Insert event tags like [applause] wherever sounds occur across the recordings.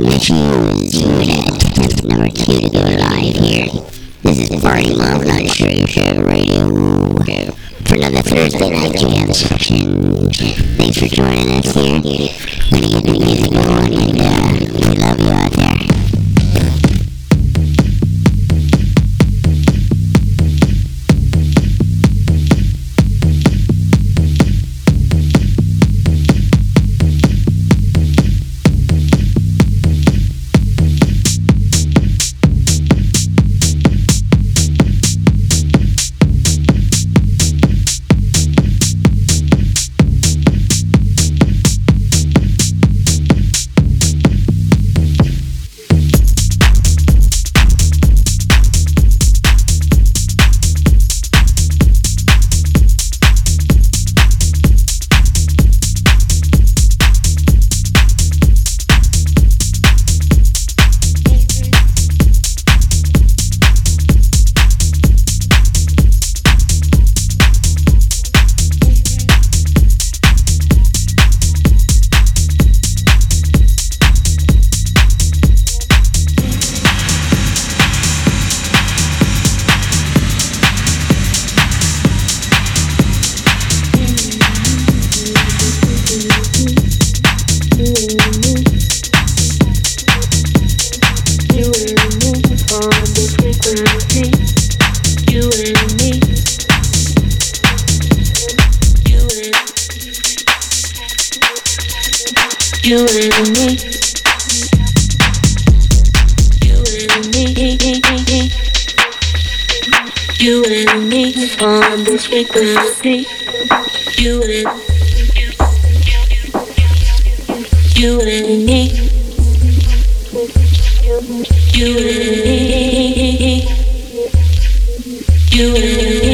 Mitchell's attempt number two to go live here. This is Party Mountain, sure you show radio for another Thursday night jam session. Thanks for joining us here. We're gonna get the music going and uh, you, you, you.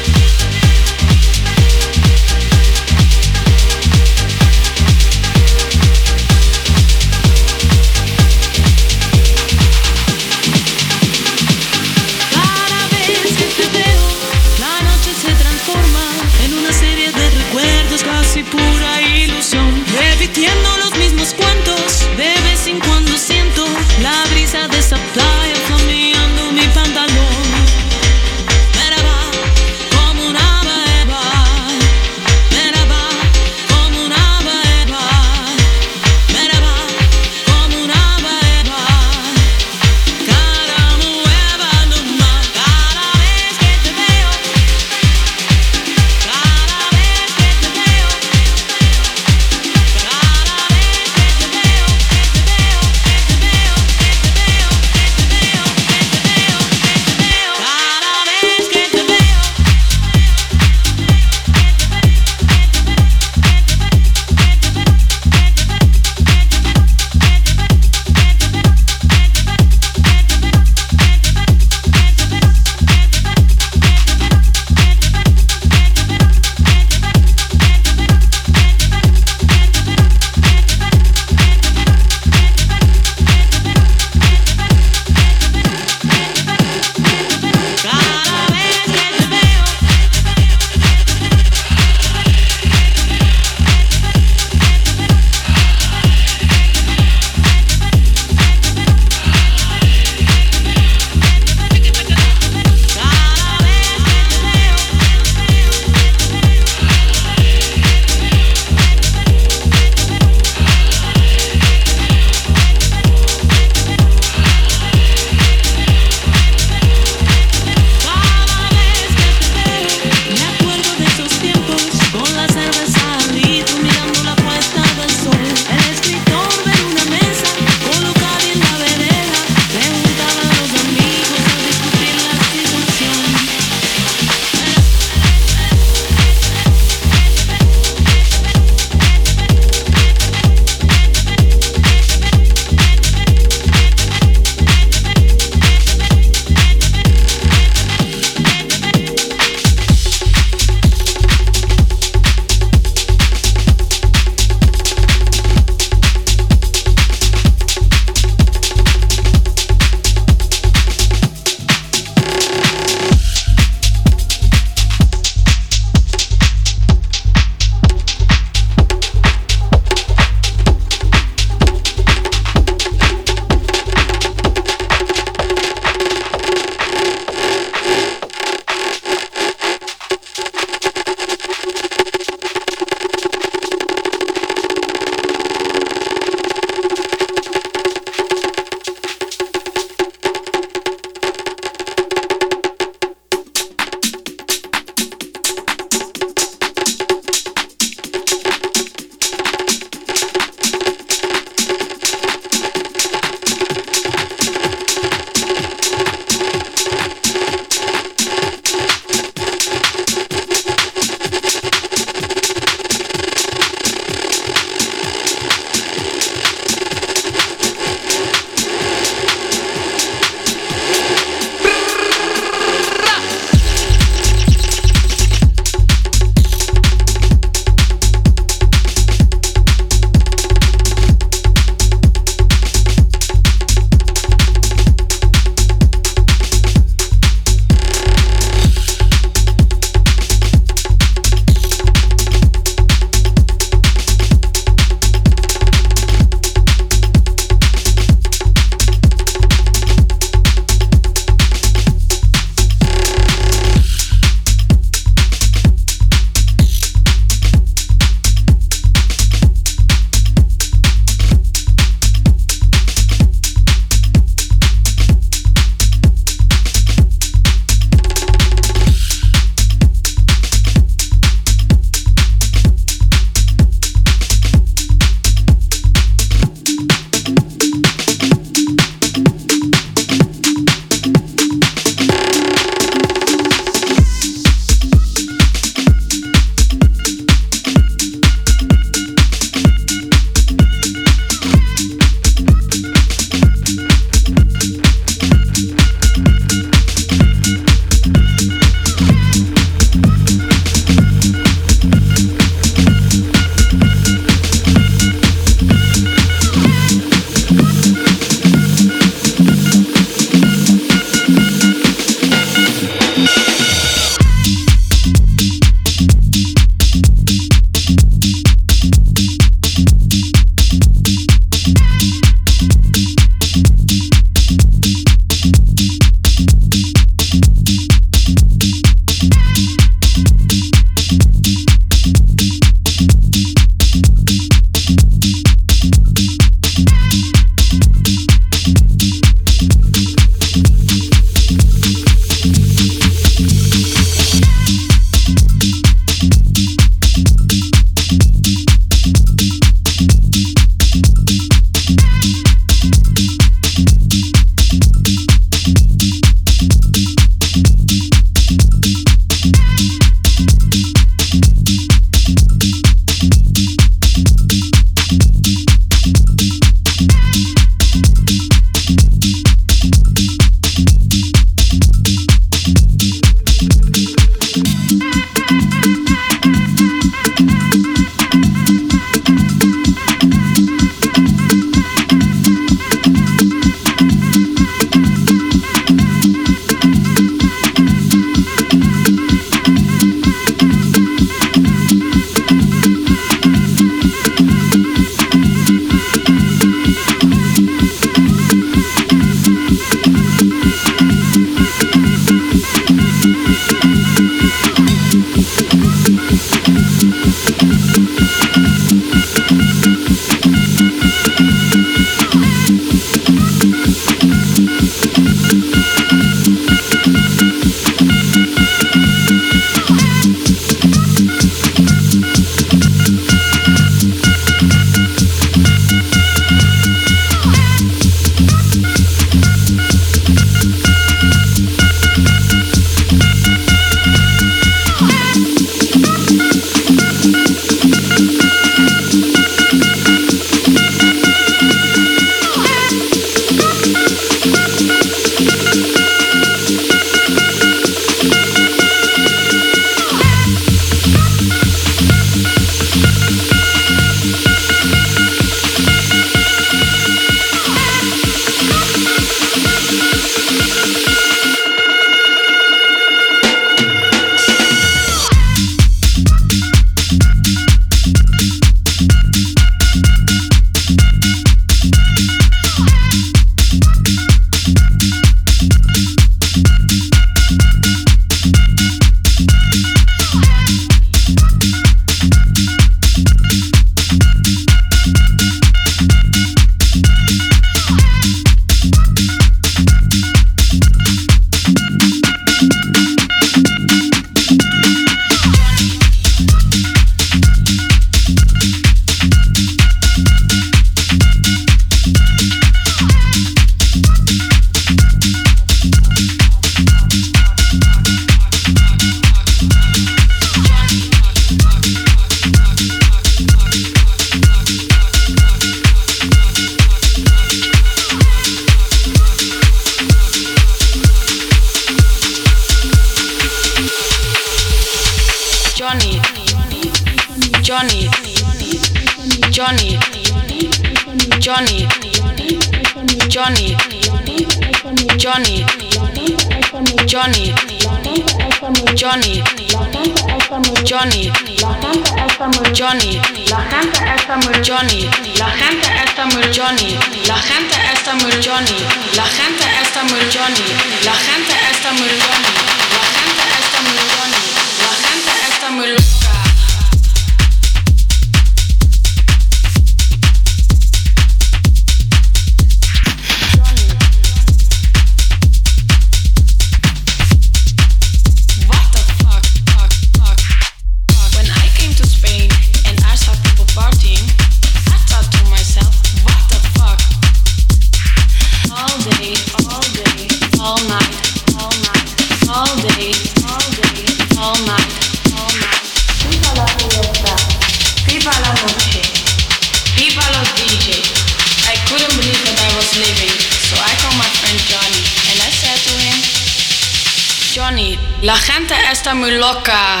La gente está muy loca.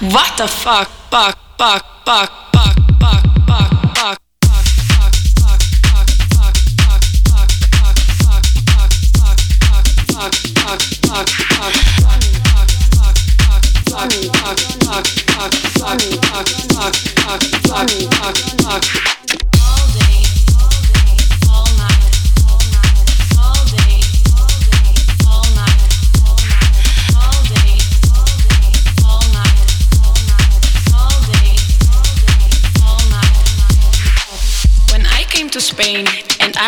What the fuck? Fuck, fuck, fuck,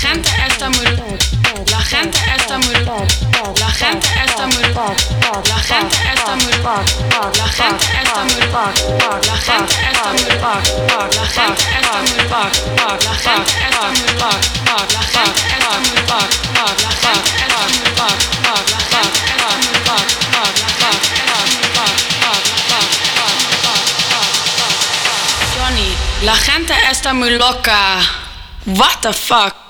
La gente está muy La gente está muy La gente está muy La gente está muy La gente está muy La gente está muy La gente está muy La gente está muy La gente está muy La gente está muy Johnny, la gente está muy loca. What the fuck?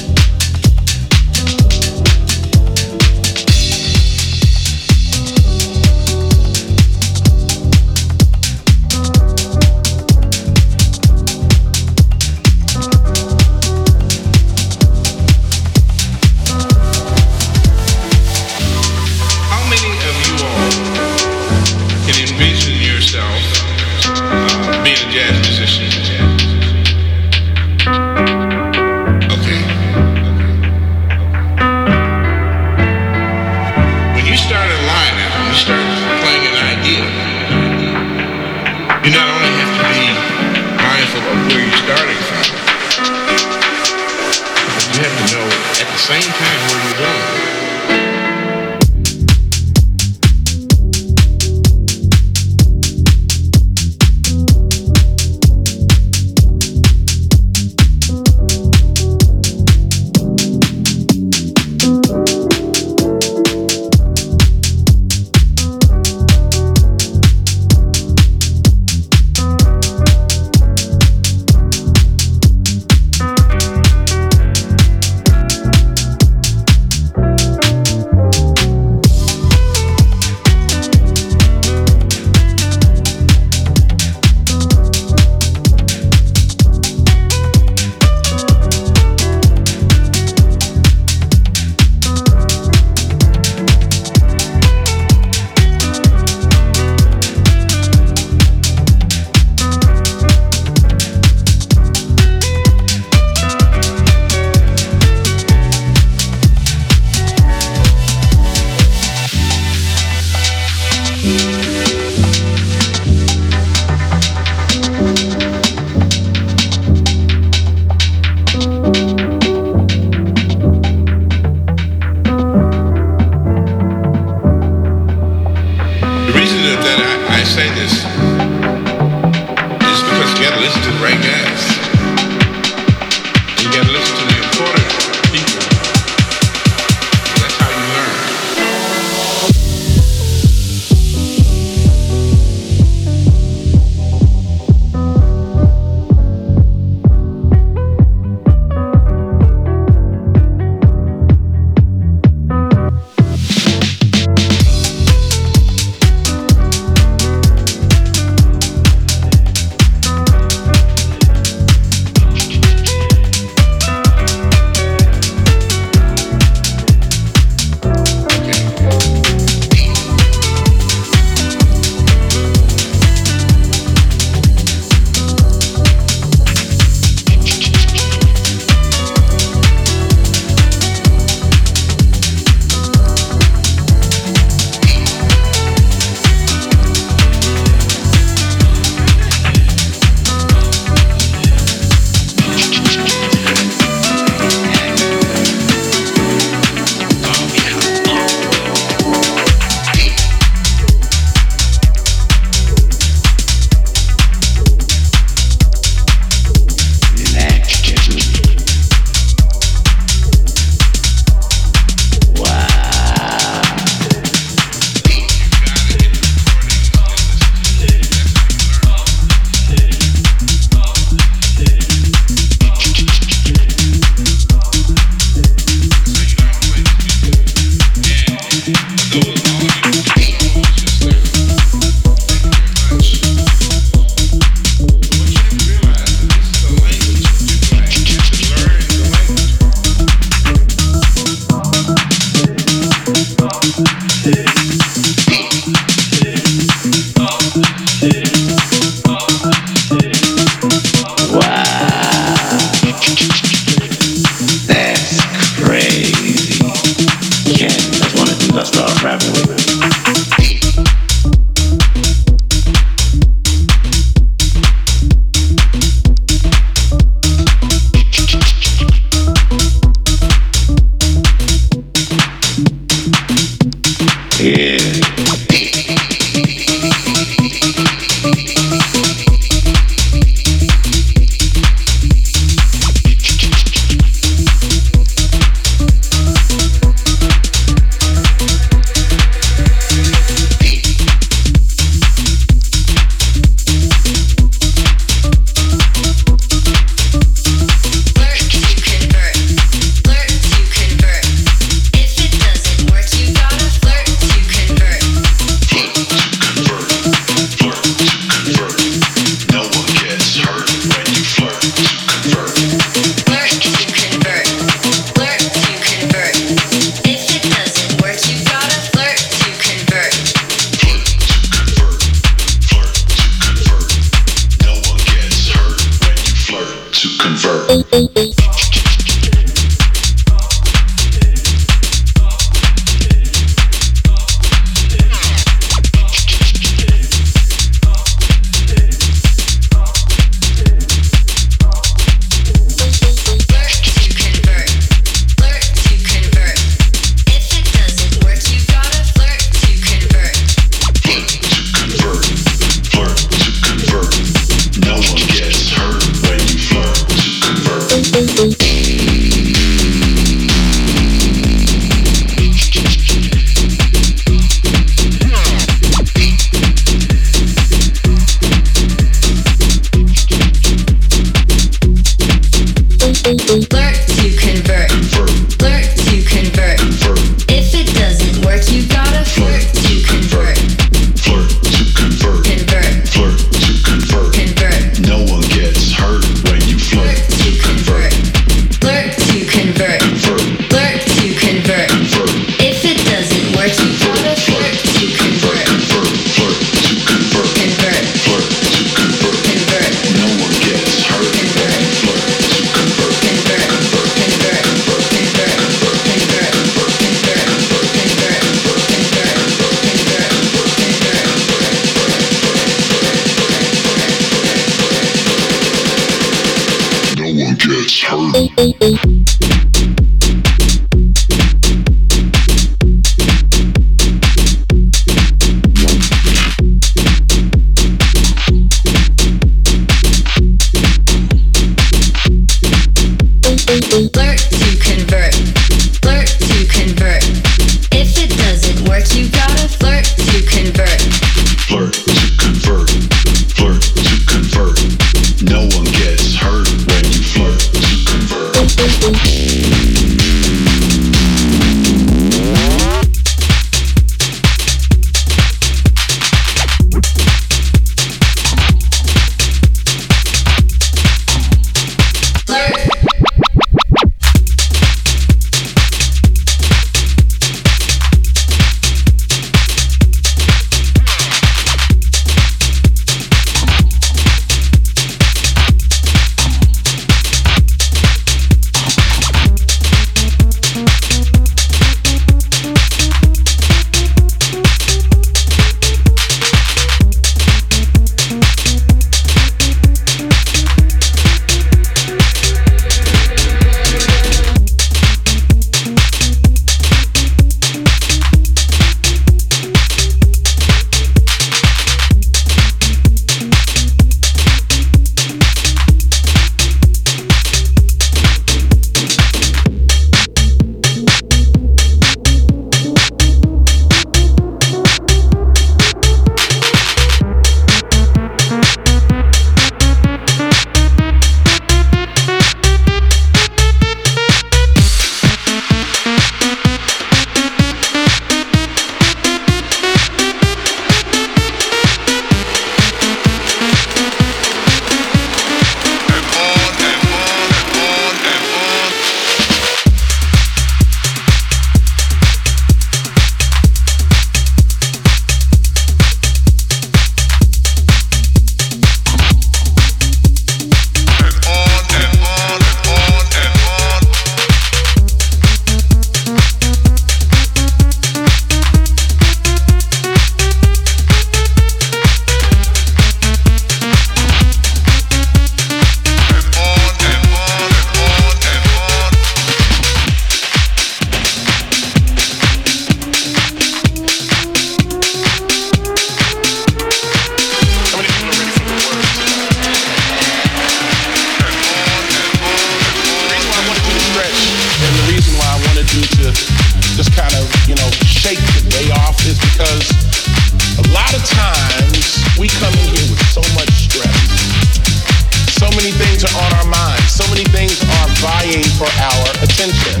Our attention.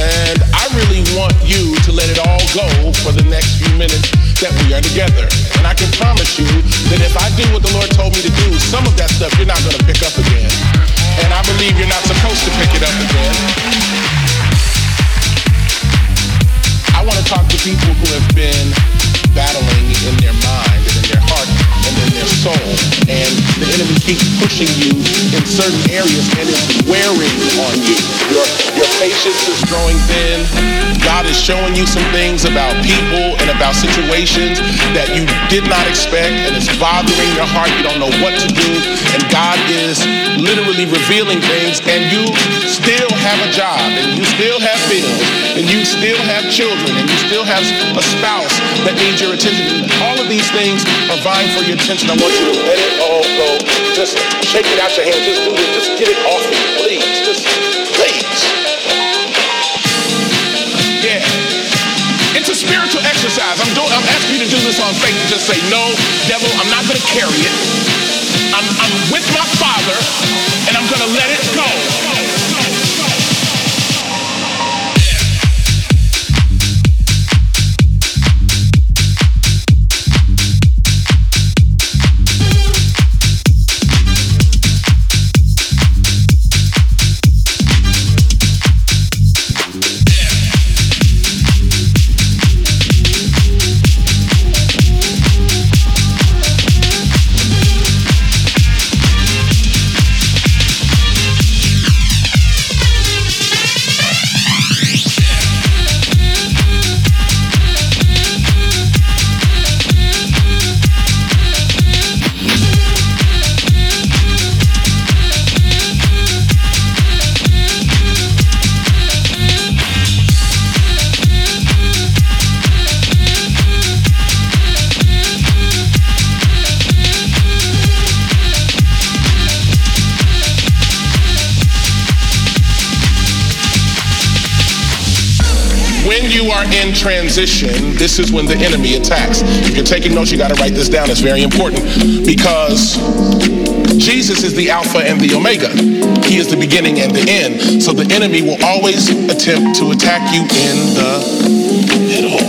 And I really want you to let it all go for the next few minutes that we are together. And I can promise you that if I do what the Lord told me to do, some of that stuff you're not going to pick up again. And I believe you're not supposed to pick it up again. I want to talk to people who have been battling in their mind and in their soul. And the enemy keeps pushing you in certain areas and it's wearing on you. Your, your patience is growing thin. God is showing you some things about people and about situations that you did not expect and it's bothering your heart. You don't know what to do. And God is literally revealing things and you still have a job and you still have bills and you still have children and you still have a spouse that needs your attention. All of these things are vying for your attention. I want you to let it all go. Just shake it out your hand. Just do this. Just get it off you, please. Just please. Yeah. It's a spiritual exercise. I'm doing I'm asking you to do this on faith and just say, no, devil, I'm not gonna carry it. I'm I'm with my father and I'm gonna let it go. When you are in transition, this is when the enemy attacks. If you're taking notes, you got to write this down. It's very important because Jesus is the Alpha and the Omega. He is the beginning and the end. So the enemy will always attempt to attack you in the middle.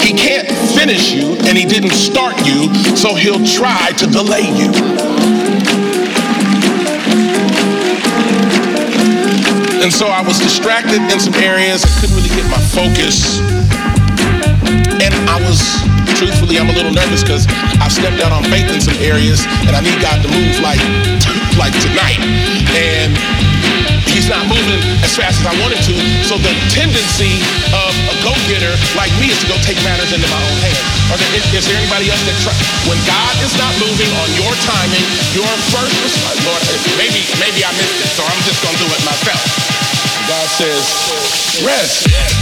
He can't finish you and he didn't start you, so he'll try to delay you. And so I was distracted in some areas. I couldn't really get my focus. And I was, truthfully, I'm a little nervous because I've stepped out on faith in some areas and I need God to move like, [laughs] like tonight. And he's not moving as fast as I wanted to. So the tendency of a go-getter like me is to go take matters into my own hands. Are there, is, is there anybody else that try, when God is not moving on your timing, your first response, Lord, maybe maybe I missed it, so I'm just gonna do it myself. God says, rest.